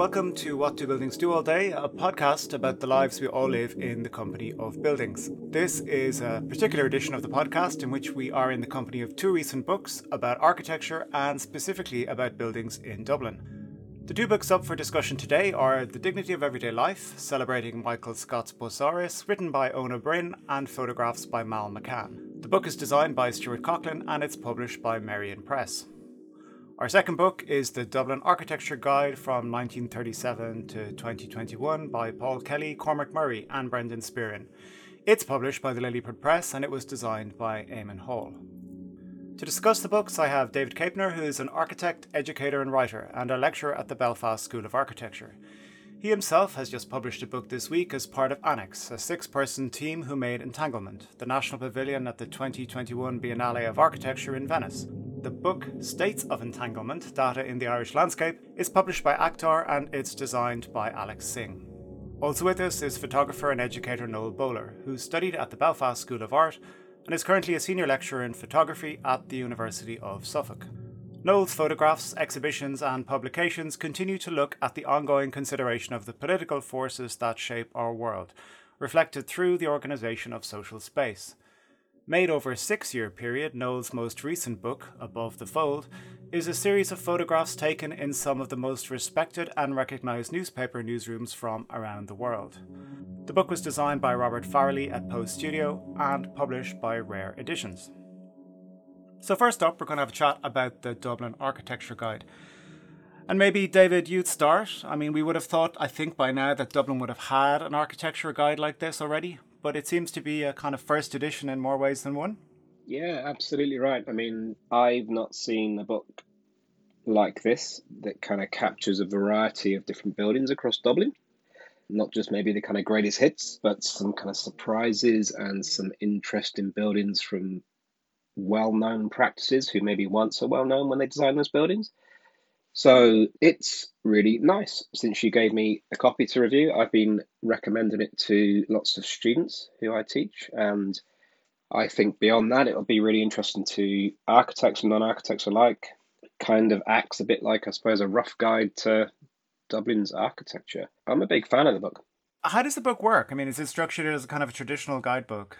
Welcome to What Do Buildings Do All Day, a podcast about the lives we all live in the company of buildings. This is a particular edition of the podcast in which we are in the company of two recent books about architecture and specifically about buildings in Dublin. The two books up for discussion today are The Dignity of Everyday Life, celebrating Michael Scott's Busáras, written by Eoin Ó Broin, and photographs by Mal McCann. The book is designed by Stuart Coughlin and it's published by Merrion Press. Our second book is the Dublin Architecture Guide from 1937 to 2021 by Paul Kelly, Cormac Murray, and Brendan Spearin. It's published by the Lilliput Press and it was designed by Eamon Hall. To discuss the books, I have David Capener, who is an architect, educator, and writer, and a lecturer at the Belfast School of Architecture. He himself has just published a book this week as part of Annex, a six person team who made Entanglement, the national pavilion at the 2021 Biennale of Architecture in Venice. The book States of Entanglement Data in the Irish Landscape is published by Actar and it's designed by Alex Singh. Also with us is photographer and educator Noel Bowler, who studied at the Belfast School of Art and is currently a senior lecturer in photography at the University of Suffolk. Noel's photographs, exhibitions, and publications continue to look at the ongoing consideration of the political forces that shape our world, reflected through the organisation of social space. Made over a six year period, Noel's most recent book, Above the Fold, is a series of photographs taken in some of the most respected and recognised newspaper newsrooms from around the world. The book was designed by Robert Farrelly at Post Studio and published by Rare Editions. So, first up, we're going to have a chat about the Dublin Architecture Guide. And maybe, David, you'd start. I mean, we would have thought, I think, by now that Dublin would have had an architecture guide like this already but it seems to be a kind of first edition in more ways than one. Yeah, absolutely right. I mean, I've not seen a book like this that kind of captures a variety of different buildings across Dublin. Not just maybe the kind of greatest hits, but some kind of surprises and some interesting buildings from well known practices who maybe once are well known when they design those buildings. So it's really nice. Since you gave me a copy to review, I've been recommending it to lots of students who I teach. And I think beyond that, it'll be really interesting to architects and non architects alike. Kind of acts a bit like, I suppose, a rough guide to Dublin's architecture. I'm a big fan of the book. How does the book work? I mean, is it structured as a kind of a traditional guidebook?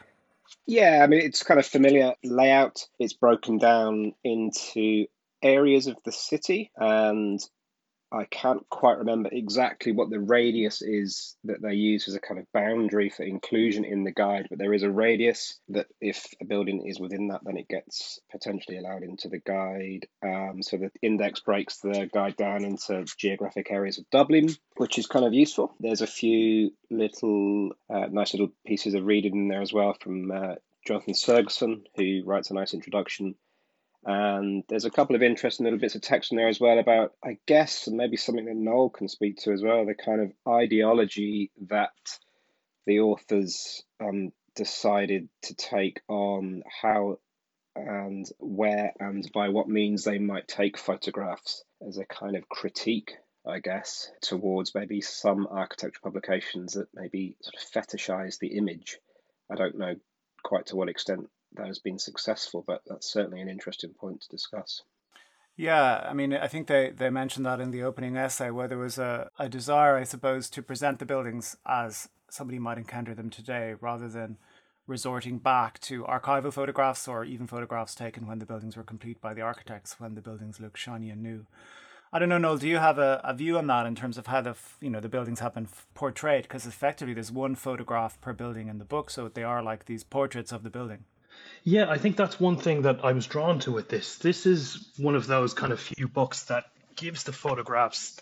Yeah, I mean, it's kind of familiar layout. It's broken down into areas of the city, and I can't quite remember exactly what the radius is that they use as a kind of boundary for inclusion in the guide, but there is a radius that if a building is within that, then it gets potentially allowed into the guide. Um, so the index breaks the guide down into geographic areas of Dublin, which is kind of useful. There's a few little uh, nice little pieces of reading in there as well from uh, Jonathan Sergison, who writes a nice introduction and there's a couple of interesting little bits of text in there as well about, I guess, and maybe something that Noel can speak to as well, the kind of ideology that the authors um, decided to take on how and where and by what means they might take photographs as a kind of critique, I guess, towards maybe some architecture publications that maybe sort of fetishize the image. I don't know quite to what extent that has been successful, but that's certainly an interesting point to discuss. Yeah, I mean, I think they, they mentioned that in the opening essay where there was a, a desire, I suppose, to present the buildings as somebody might encounter them today rather than resorting back to archival photographs or even photographs taken when the buildings were complete by the architects when the buildings look shiny and new. I don't know, Noel. Do you have a, a view on that in terms of how the you know the buildings have been portrayed? Because effectively, there's one photograph per building in the book, so they are like these portraits of the building. Yeah, I think that's one thing that I was drawn to with this. This is one of those kind of few books that gives the photographs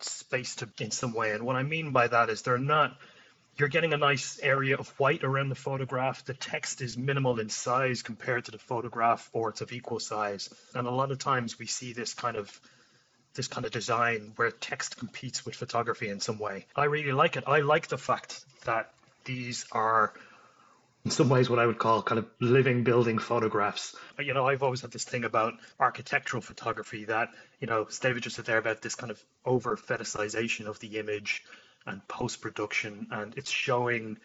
space to in some way. And what I mean by that is they're not you're getting a nice area of white around the photograph. The text is minimal in size compared to the photograph, or it's of equal size. And a lot of times we see this kind of this kind of design where text competes with photography in some way. I really like it. I like the fact that these are in some ways what I would call kind of living building photographs. You know, I've always had this thing about architectural photography that, you know, David just said there about this kind of over fetishization of the image and post production. And it's showing,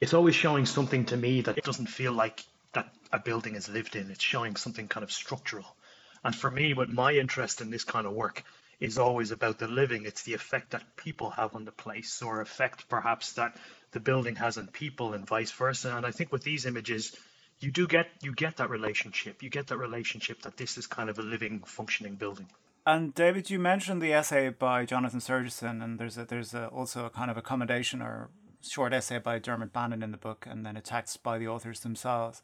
it's always showing something to me that it doesn't feel like that a building is lived in. It's showing something kind of structural. And for me, what my interest in this kind of work is always about the living. It's the effect that people have on the place, or effect perhaps that the building has on people, and vice versa. And I think with these images, you do get you get that relationship. You get that relationship that this is kind of a living, functioning building. And David, you mentioned the essay by Jonathan Sergison, and there's a, there's a, also a kind of accommodation or short essay by Dermot Bannon in the book, and then a text by the authors themselves.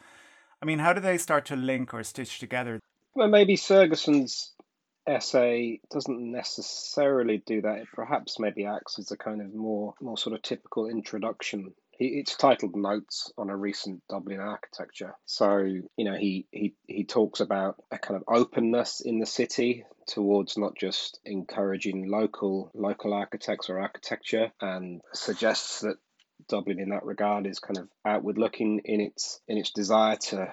I mean, how do they start to link or stitch together? Well, maybe Sergison's essay doesn't necessarily do that. It perhaps maybe acts as a kind of more more sort of typical introduction. He, it's titled Notes on a Recent Dublin Architecture. So, you know, he, he, he talks about a kind of openness in the city towards not just encouraging local local architects or architecture and suggests that Dublin in that regard is kind of outward looking in its in its desire to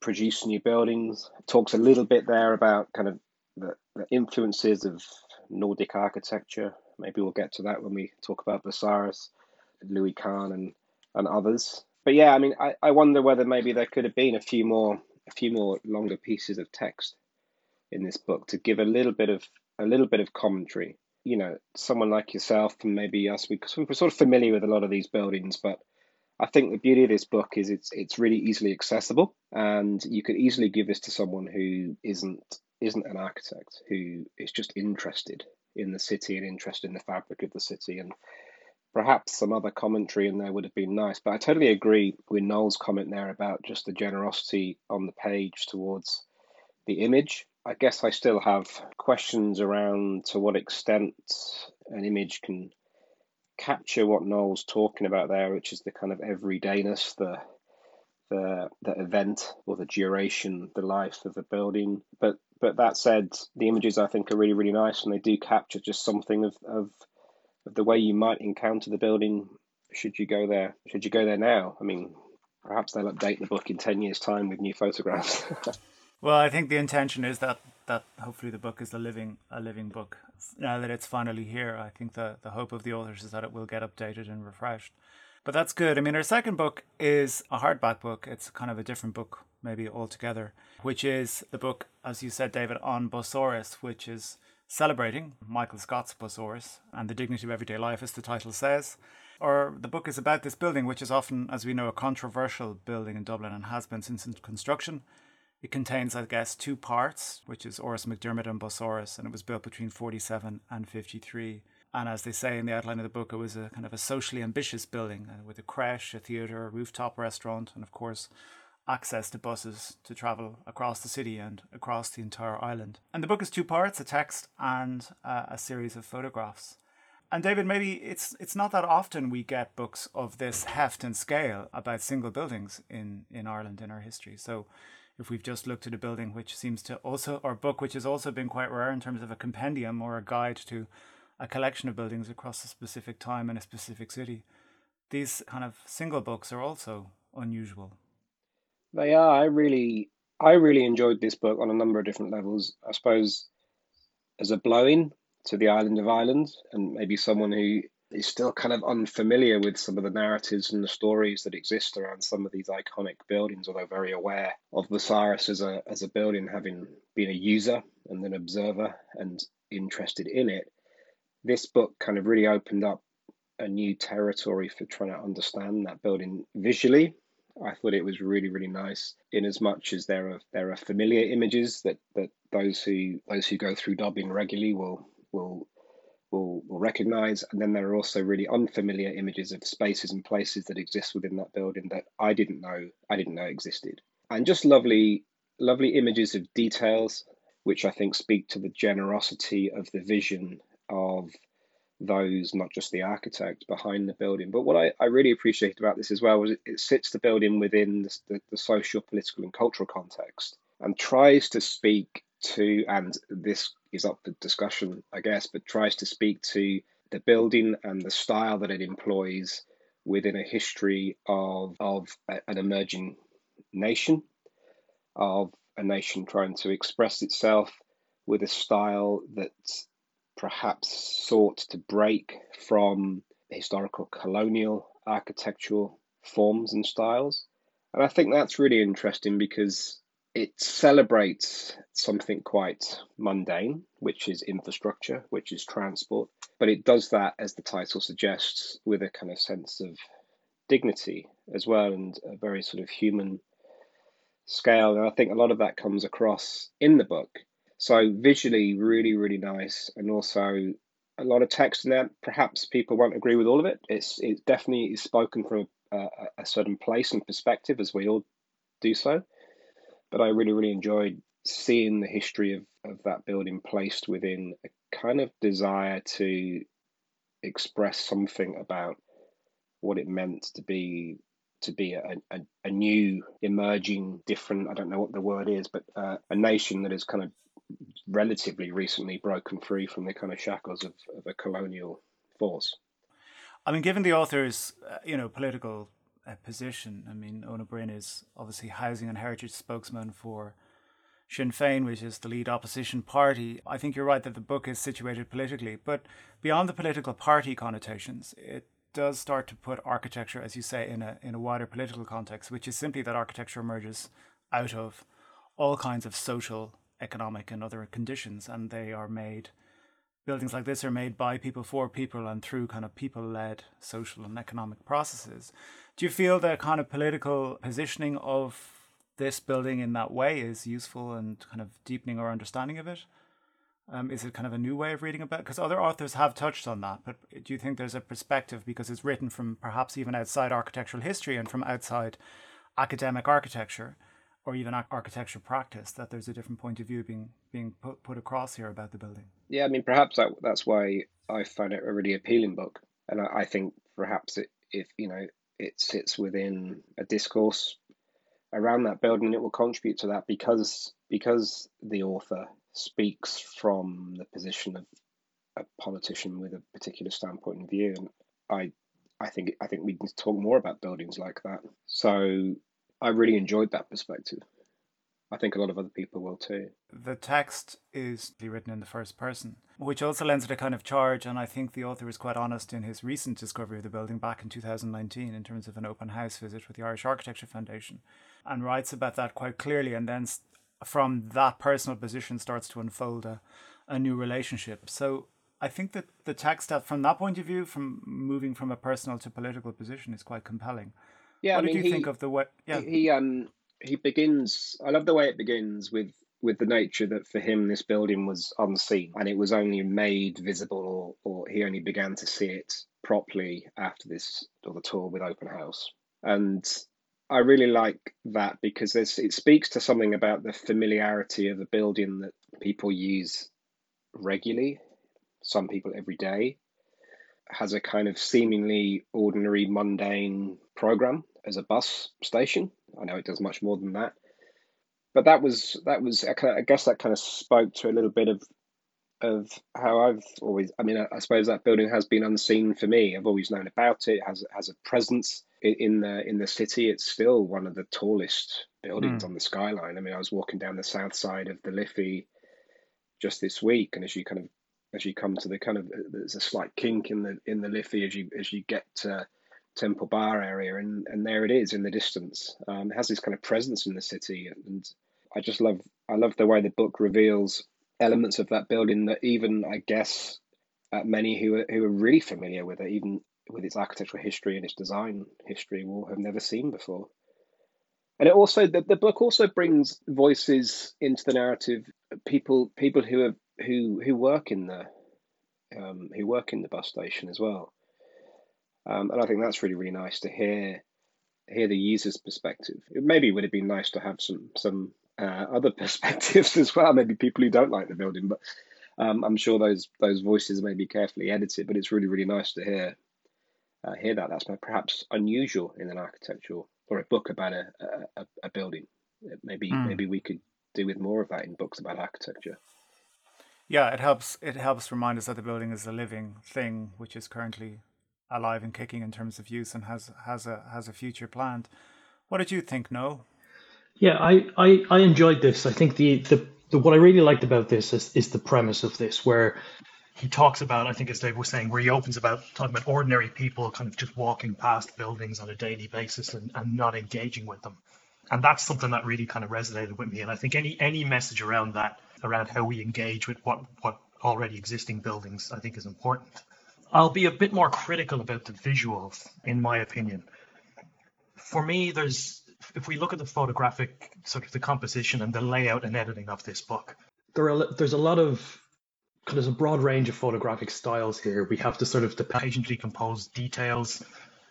produce new buildings. Talks a little bit there about kind of the, the influences of Nordic architecture. Maybe we'll get to that when we talk about Busáras, Louis Kahn, and and others. But yeah, I mean, I, I wonder whether maybe there could have been a few more a few more longer pieces of text in this book to give a little bit of a little bit of commentary you know, someone like yourself and maybe us, we, we're sort of familiar with a lot of these buildings, but I think the beauty of this book is it's it's really easily accessible, and you could easily give this to someone who isn't isn't an architect, who is just interested in the city and interested in the fabric of the city, and perhaps some other commentary in there would have been nice. But I totally agree with Noel's comment there about just the generosity on the page towards the image I guess I still have questions around to what extent an image can capture what Noel's talking about there, which is the kind of everydayness, the the the event or the duration, the life of the building. But but that said, the images I think are really really nice, and they do capture just something of of, of the way you might encounter the building. Should you go there? Should you go there now? I mean, perhaps they'll update the book in ten years' time with new photographs. Well, I think the intention is that that hopefully the book is a living a living book. Now that it's finally here, I think the the hope of the authors is that it will get updated and refreshed. But that's good. I mean, our second book is a hardback book. It's kind of a different book, maybe altogether, which is the book, as you said, David, on Busáras, which is celebrating Michael Scott's Busáras and the dignity of everyday life, as the title says. Or the book is about this building, which is often, as we know, a controversial building in Dublin and has been since its construction. It contains, I guess, two parts, which is Áras Mhic Dhiarmada and Busáras, and it was built between 47 and 53. And as they say in the outline of the book, it was a kind of a socially ambitious building uh, with a creche, a theatre, a rooftop restaurant, and of course, access to buses to travel across the city and across the entire island. And the book is two parts a text and uh, a series of photographs. And David, maybe it's it's not that often we get books of this heft and scale about single buildings in, in Ireland in our history. So if we've just looked at a building which seems to also, or book which has also been quite rare in terms of a compendium or a guide to a collection of buildings across a specific time in a specific city, these kind of single books are also unusual. They are. I really, I really enjoyed this book on a number of different levels. I suppose as a blow-in to the island of Ireland, and maybe someone who is still kind of unfamiliar with some of the narratives and the stories that exist around some of these iconic buildings, although very aware of Busáras as a as a building, having been a user and an observer and interested in it. This book kind of really opened up a new territory for trying to understand that building visually. I thought it was really, really nice in as much as there are there are familiar images that, that those who those who go through Dublin regularly will will will, will recognize. And then there are also really unfamiliar images of spaces and places that exist within that building that I didn't know I didn't know existed. And just lovely, lovely images of details, which I think speak to the generosity of the vision of those, not just the architect behind the building. But what I, I really appreciate about this as well was it, it sits the building within the, the, the social, political, and cultural context and tries to speak to, and this is up for discussion, I guess, but tries to speak to the building and the style that it employs within a history of, of an emerging nation, of a nation trying to express itself with a style that perhaps sought to break from historical colonial architectural forms and styles. And I think that's really interesting because it celebrates something quite mundane, which is infrastructure, which is transport, but it does that, as the title suggests, with a kind of sense of dignity as well and a very sort of human scale. And I think a lot of that comes across in the book. So visually, really, really nice, and also a lot of text in there. Perhaps people won't agree with all of it. It's it definitely is spoken from a, a certain place and perspective, as we all do so. But I really, really enjoyed seeing the history of, of that building placed within a kind of desire to express something about what it meant to be to be a, a, a new emerging different i don't know what the word is but uh, a nation that is kind of relatively recently broken free from the kind of shackles of, of a colonial force i mean given the author's uh, you know political uh, position i mean Eoin Ó Broin is obviously housing and heritage spokesman for Sinn Féin, which is the lead opposition party. I think you're right that the book is situated politically, but beyond the political party connotations, it does start to put architecture, as you say, in a in a wider political context, which is simply that architecture emerges out of all kinds of social, economic, and other conditions, and they are made. Buildings like this are made by people for people and through kind of people led social and economic processes. Do you feel the kind of political positioning of this building in that way is useful and kind of deepening our understanding of it? Um, is it kind of a new way of reading about? Because other authors have touched on that, but do you think there's a perspective because it's written from perhaps even outside architectural history and from outside academic architecture or even architecture practice that there's a different point of view being being put, put across here about the building? Yeah, I mean, perhaps that, that's why I find it a really appealing book, and I, I think perhaps it, if you know, it sits within a discourse around that building, it will contribute to that because because the author speaks from the position of a politician with a particular standpoint of view, and I, I think I think we need to talk more about buildings like that. So I really enjoyed that perspective. I think a lot of other people will too. The text is written in the first person, which also lends it a kind of charge. And I think the author is quite honest in his recent discovery of the building back in 2019 in terms of an open house visit with the Irish Architecture Foundation and writes about that quite clearly. And then from that personal position starts to unfold a, a new relationship. So I think that the text uh, from that point of view, from moving from a personal to political position, is quite compelling. Yeah, what I mean, did you he, think of the way? Yeah, he um he begins. I love the way it begins with with the nature that for him this building was unseen and it was only made visible or, or he only began to see it properly after this or the tour with open house and I really like that because it speaks to something about the familiarity of a building that people use regularly, some people every day, has a kind of seemingly ordinary, mundane program as a bus station. I know it does much more than that, but that was that was I guess that kind of spoke to a little bit of of how I've always. I mean, I, I suppose that building has been unseen for me. I've always known about it. it has has a presence in the in the city, it's still one of the tallest buildings mm. on the skyline. I mean, I was walking down the south side of the Liffey just this week, and as you kind of as you come to the kind of there's a slight kink in the in the Liffey as you as you get to Temple Bar area, and and there it is in the distance. Um, it has this kind of presence in the city, and I just love I love the way the book reveals elements of that building that even I guess uh, many who are, who are really familiar with it, even with its architectural history and its design history will have never seen before. And it also the, the book also brings voices into the narrative, people people who have who who work in the um, who work in the bus station as well. Um, and I think that's really really nice to hear hear the user's perspective. It maybe would have been nice to have some some uh, other perspectives as well. Maybe people who don't like the building, but um, I'm sure those those voices may be carefully edited. But it's really really nice to hear uh, hear that. That's perhaps unusual in an architectural or a book about a a, a building. Maybe mm. maybe we could do with more of that in books about architecture. Yeah, it helps. It helps remind us that the building is a living thing, which is currently alive and kicking in terms of use and has has a has a future planned. What did you think, No? Yeah, I, I, I enjoyed this. I think the, the, the what I really liked about this is, is the premise of this, where he talks about, I think as Dave was saying, where he opens about talking about ordinary people kind of just walking past buildings on a daily basis and, and not engaging with them. And that's something that really kind of resonated with me. And I think any any message around that, around how we engage with what what already existing buildings, I think is important. I'll be a bit more critical about the visuals, in my opinion. For me, there's if we look at the photographic sort of the composition and the layout and editing of this book, there are there's a lot of there's a broad range of photographic styles here. We have the sort of the patiently composed details.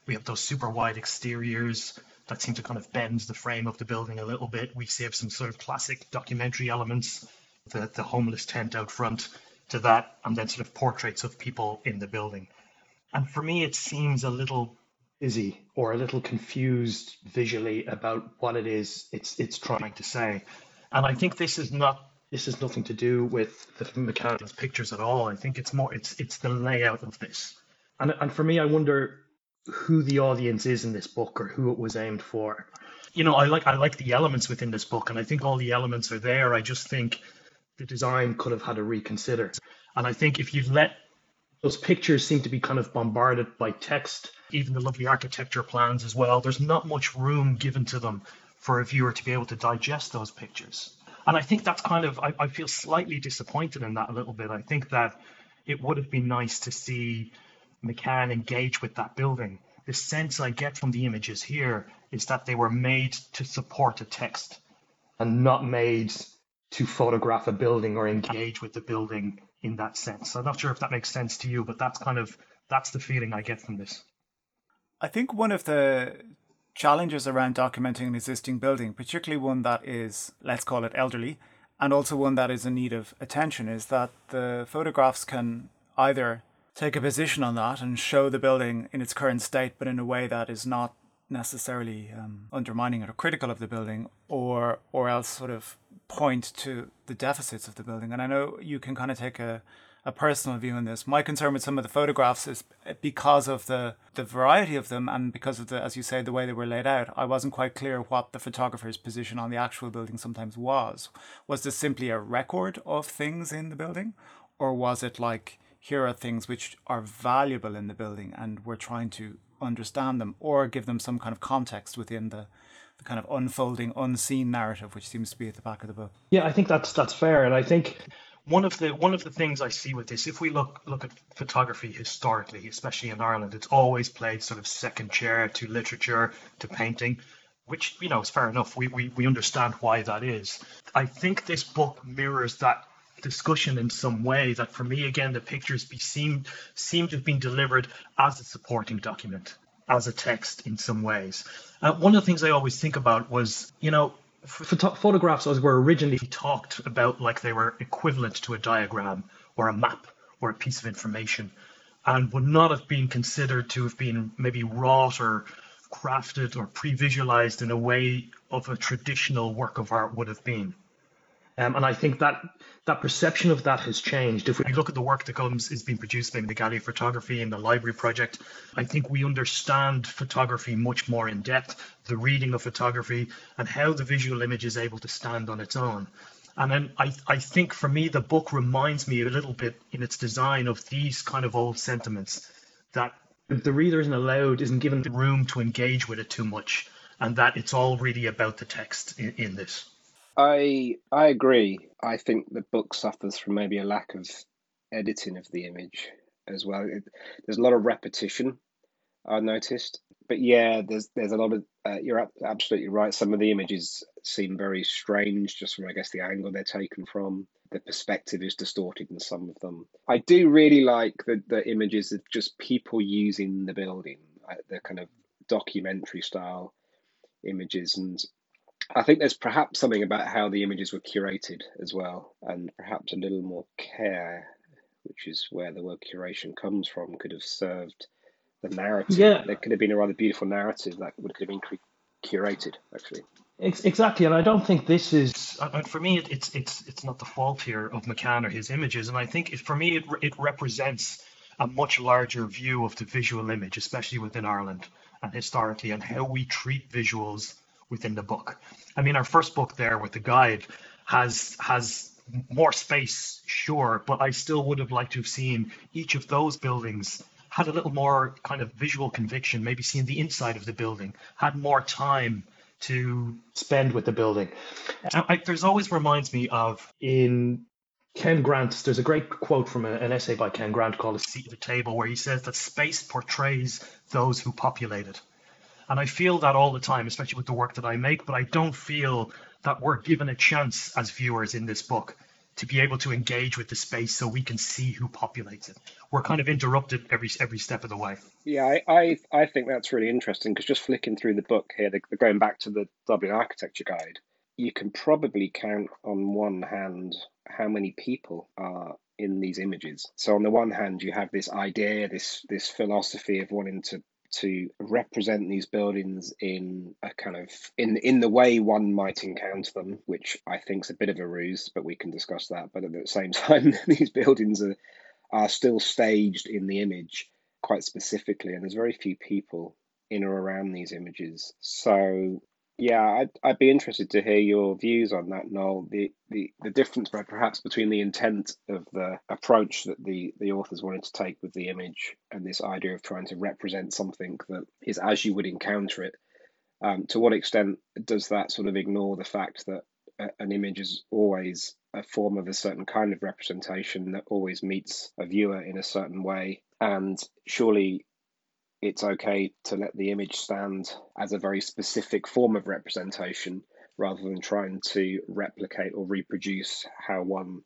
We have those super wide exteriors that seem to kind of bend the frame of the building a little bit. We see some sort of classic documentary elements, the, the homeless tent out front to that, and then sort of portraits of people in the building. And for me, it seems a little busy or a little confused visually about what it is it's it's trying to say. And I think this is not this has nothing to do with the mechanics pictures at all. I think it's more it's it's the layout of this. And and for me, I wonder who the audience is in this book or who it was aimed for. You know, I like I like the elements within this book, and I think all the elements are there. I just think the design could have had a reconsider. And I think if you let those pictures seem to be kind of bombarded by text, even the lovely architecture plans as well. There's not much room given to them for a viewer to be able to digest those pictures. And I think that's kind of, I, I feel slightly disappointed in that a little bit. I think that it would have been nice to see McCann engage with that building. The sense I get from the images here is that they were made to support a text and not made to photograph a building or engage with the building in that sense. I'm not sure if that makes sense to you, but that's kind of that's the feeling I get from this. I think one of the challenges around documenting an existing building, particularly one that is, let's call it elderly, and also one that is in need of attention, is that the photographs can either take a position on that and show the building in its current state, but in a way that is not necessarily um, undermining it or critical of the building, or or else sort of point to the deficits of the building. And I know you can kind of take a a personal view on this. My concern with some of the photographs is because of the, the variety of them and because of the, as you say, the way they were laid out. I wasn't quite clear what the photographer's position on the actual building sometimes was. Was this simply a record of things in the building, or was it like here are things which are valuable in the building and we're trying to understand them or give them some kind of context within the the kind of unfolding unseen narrative which seems to be at the back of the book. Yeah, I think that's that's fair and I think one of the one of the things I see with this, if we look look at photography historically, especially in Ireland, it's always played sort of second chair to literature to painting, which you know is fair enough. We we we understand why that is. I think this book mirrors that discussion in some way. That for me, again, the pictures be seem seem to have been delivered as a supporting document, as a text in some ways. Uh, one of the things I always think about was, you know, Photo- photographs as were originally talked about like they were equivalent to a diagram or a map or a piece of information and would not have been considered to have been maybe wrought or crafted or pre-visualized in a way of a traditional work of art would have been. Um, and I think that that perception of that has changed. If we look at the work that comes is being produced by the Gallery Photography and the Library Project, I think we understand photography much more in depth, the reading of photography, and how the visual image is able to stand on its own. And then I, I think for me, the book reminds me a little bit in its design of these kind of old sentiments that the reader isn't allowed, isn't given the room to engage with it too much, and that it's all really about the text in, in this. I I agree. I think the book suffers from maybe a lack of editing of the image as well. It, there's a lot of repetition. I noticed, but yeah, there's there's a lot of. Uh, you're absolutely right. Some of the images seem very strange, just from I guess the angle they're taken from. The perspective is distorted in some of them. I do really like the the images of just people using the building, like the kind of documentary style images and I think there's perhaps something about how the images were curated as well, and perhaps a little more care, which is where the word curation comes from, could have served the narrative. Yeah. There could have been a rather beautiful narrative that would could have been curated, actually. Exactly, and I don't think this is for me. It's it's it's not the fault here of McCann or his images, and I think it, for me it it represents a much larger view of the visual image, especially within Ireland and historically, and how we treat visuals within the book. I mean, our first book there with the guide has has more space, sure, but I still would have liked to have seen each of those buildings had a little more kind of visual conviction, maybe seen the inside of the building, had more time to spend with the building. I, there's always reminds me of in Ken Grant, there's a great quote from a, an essay by Ken Grant called A Seat at the Table, where he says that space portrays those who populate it. And I feel that all the time, especially with the work that I make, but I don't feel that we're given a chance as viewers in this book to be able to engage with the space so we can see who populates it. We're kind of interrupted every every step of the way. Yeah, I I, I think that's really interesting because just flicking through the book here, the, going back to the Dublin Architecture Guide, you can probably count on one hand how many people are in these images. So on the one hand, you have this idea, this this philosophy of wanting to to represent these buildings in a kind of in in the way one might encounter them, which I think is a bit of a ruse, but we can discuss that. But at the same time, these buildings are are still staged in the image quite specifically, and there's very few people in or around these images. So yeah, I'd, I'd be interested to hear your views on that, Noel. The, the, the difference perhaps between the intent of the approach that the, the authors wanted to take with the image and this idea of trying to represent something that is as you would encounter it. Um, to what extent does that sort of ignore the fact that a, an image is always a form of a certain kind of representation that always meets a viewer in a certain way? And surely it's okay to let the image stand as a very specific form of representation rather than trying to replicate or reproduce how one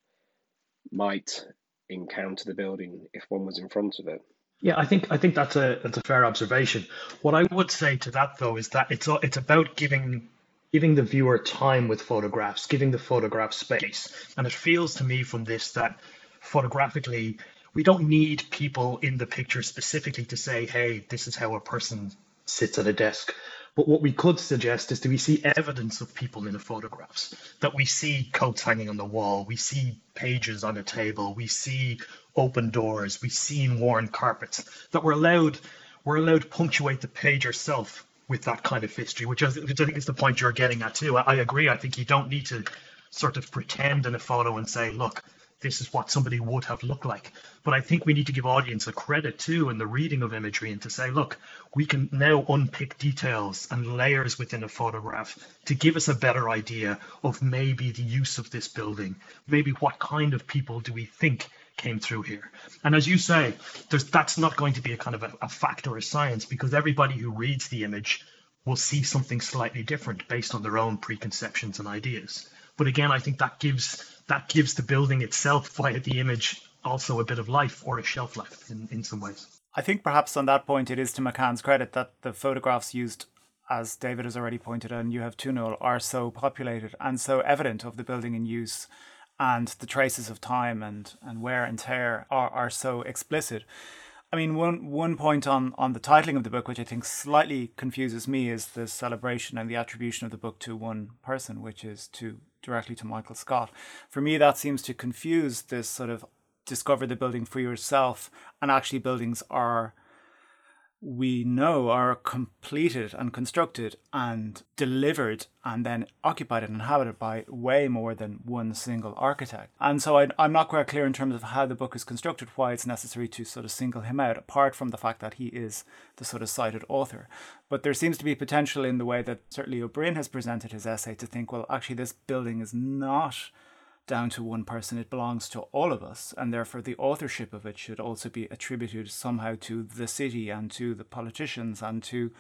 might encounter the building if one was in front of it. Yeah, I think I think that's a that's a fair observation. What I would say to that though is that it's it's about giving giving the viewer time with photographs, giving the photograph space, and it feels to me from this that photographically we don't need people in the picture specifically to say, hey, this is how a person sits at a desk. But what we could suggest is that we see evidence of people in the photographs, that we see coats hanging on the wall, we see pages on a table, we see open doors, we see worn carpets, that we're allowed we're allowed to punctuate the page ourselves with that kind of history, which I, which I think is the point you're getting at too. I, I agree. I think you don't need to sort of pretend in a photo and say, look, this is what somebody would have looked like. But I think we need to give audience a credit too in the reading of imagery and to say, look, we can now unpick details and layers within a photograph to give us a better idea of maybe the use of this building, maybe what kind of people do we think came through here. And as you say, that's not going to be a kind of a, a fact or a science because everybody who reads the image will see something slightly different based on their own preconceptions and ideas. But again, I think that gives that gives the building itself via the image also a bit of life or a shelf life in, in some ways. I think perhaps on that point it is to McCann's credit that the photographs used, as David has already pointed out, and you have too, Noel, are so populated and so evident of the building in use and the traces of time and, and wear and tear are, are so explicit. I mean, one one point on, on the titling of the book, which I think slightly confuses me, is the celebration and the attribution of the book to one person, which is to directly to Michael Scott. For me, that seems to confuse this sort of discover the building for yourself, and actually, buildings are we know are completed and constructed and delivered and then occupied and inhabited by way more than one single architect. And so I, am not quite clear in terms of how the book is constructed, why it's necessary to sort of single him out, apart from the fact that he is the sort of cited author. But there seems to be potential in the way that certainly O'Brien has presented his essay to think, well, actually, this building is not down to one person. It belongs to all of us, and therefore the authorship of it should also be attributed somehow to the city and to the politicians and to.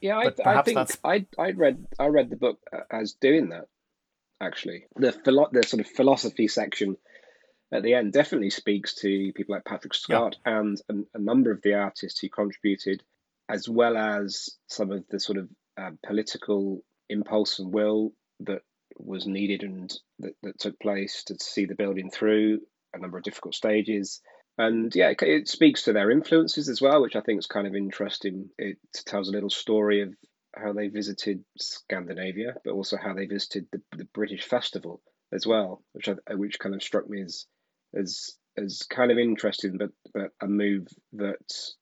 Yeah, I, I think that's... I I read I read the book as doing that. Actually, the philo- the sort of philosophy section at the end definitely speaks to people like Patrick Scott yeah. and a, a, number of the artists who contributed, as well as some of the sort of uh, political impulse and will that was needed and that, that took place to see the building through a number of difficult stages. And yeah, it, it speaks to their influences as well, which I think is kind of interesting. It tells a little story of how they visited Scandinavia, but also how they visited the, the British festival as well, which I, which kind of struck me as as as kind of interesting, but but a move that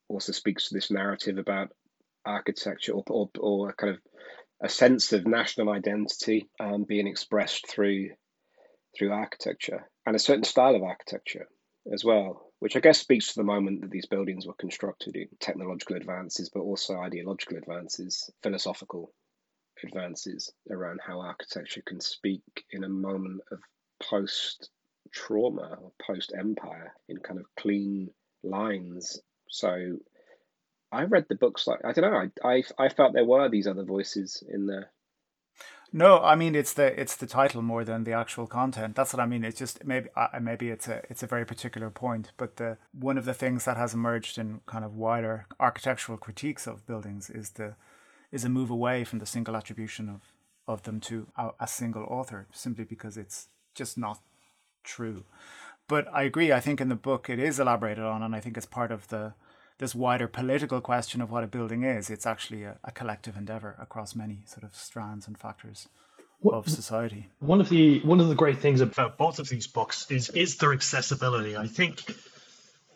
also speaks to this narrative about architecture or or, or kind of a sense of national identity um, being expressed through through architecture and a certain style of architecture as well, which I guess speaks to the moment that these buildings were constructed in technological advances, but also ideological advances, philosophical advances around how architecture can speak in a moment of post trauma or post empire in kind of clean lines. So I read the books like I don't know. I, I I felt there were these other voices in there. No, I mean it's the it's the title more than the actual content. That's what I mean. It's just maybe maybe it's a it's a very particular point. But the one of the things that has emerged in kind of wider architectural critiques of buildings is the is a move away from the single attribution of of them to a, a single author, simply because it's just not true. But I agree. I think in the book it is elaborated on, and I think it's part of the this wider political question of what a building is. It's actually a, a collective endeavor across many sort of strands and factors of society. One of the one of the great things about both of these books is is their accessibility. I think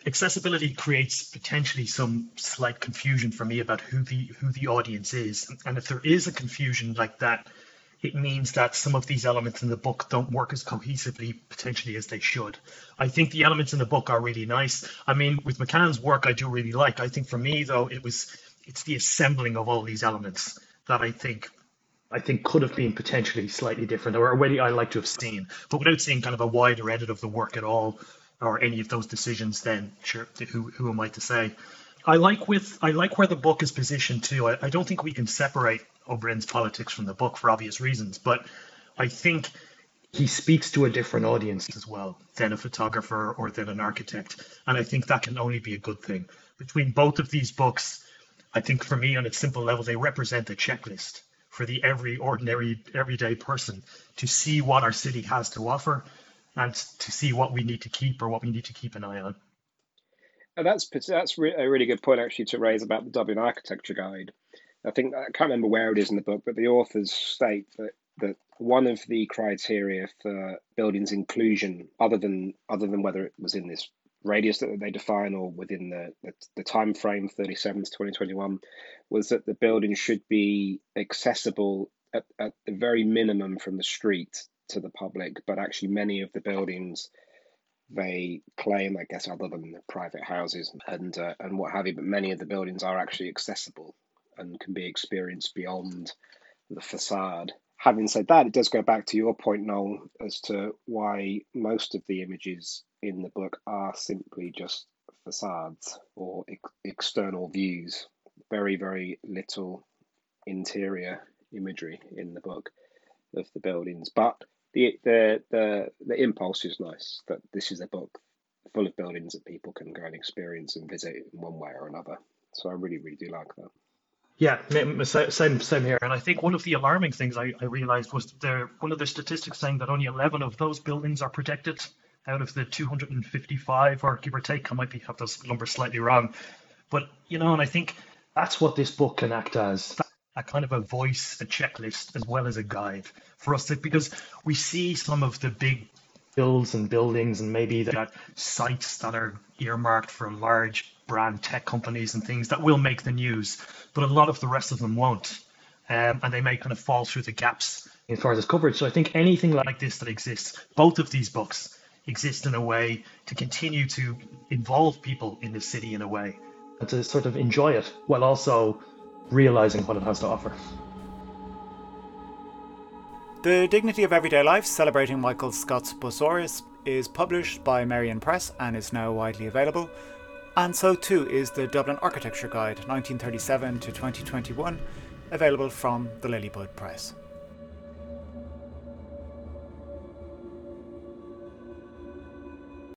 accessibility creates potentially some slight confusion for me about who the who the audience is, and if there is a confusion like that, it means that some of these elements in the book don't work as cohesively potentially as they should. I think the elements in the book are really nice. I mean, with McCann's work, I do really like. I think for me though, it was it's the assembling of all these elements that I think I think could have been potentially slightly different, or already I like to have seen, but without seeing kind of a wider edit of the work at all, or any of those decisions. Then sure, who who am I to say? I like with I like where the book is positioned too. I, I don't think we can separate O'Brien's politics from the book for obvious reasons, but I think he speaks to a different audience as well than a photographer or than an architect. And I think that can only be a good thing. Between both of these books, I think for me on a simple level, they represent a checklist for the every ordinary, everyday person to see what our city has to offer and to see what we need to keep or what we need to keep an eye on. And that's that's a really good point actually to raise about the Dublin Architecture Guide. I think I can't remember where it is in the book, but the authors state that that one of the criteria for buildings inclusion, other than other than whether it was in this radius that they define or within the, the, the time frame 37 to 2021, was that the building should be accessible at, at the very minimum from the street to the public, but actually many of the buildings they claim, I guess, other than the private houses and uh, and what have you, but many of the buildings are actually accessible and can be experienced beyond the facade. Having said that, it does go back to your point, Noel, as to why most of the images in the book are simply just facades or ex- external views. Very, very little interior imagery in the book of the buildings. But the the the the impulse is nice that this is a book full of buildings that people can go and experience and visit in one way or another. So I really, really do like that. Yeah, same same here. And I think one of the alarming things I, I realized was there one of the statistics saying that only 11 of those buildings are protected out of the 255, or give or take. I might be have those numbers slightly wrong, but you know, and I think that's what this book can act as a kind of a voice, a checklist, as well as a guide for us to, because we see some of the big builds and buildings and maybe that sites that are earmarked for large brand tech companies and things that will make the news, but a lot of the rest of them won't. Um, and they may kind of fall through the gaps as far as its coverage. So I think anything like this that exists, both of these books exist in a way to continue to involve people in the city in a way and to sort of enjoy it while also realizing what it has to offer. The Dignity of Everyday Life, celebrating Michael Scott's Busáras, is published by Merrion Press and is now widely available. And so too is the Dublin Architecture Guide 1937 to 2021, available from the Lilliput Press.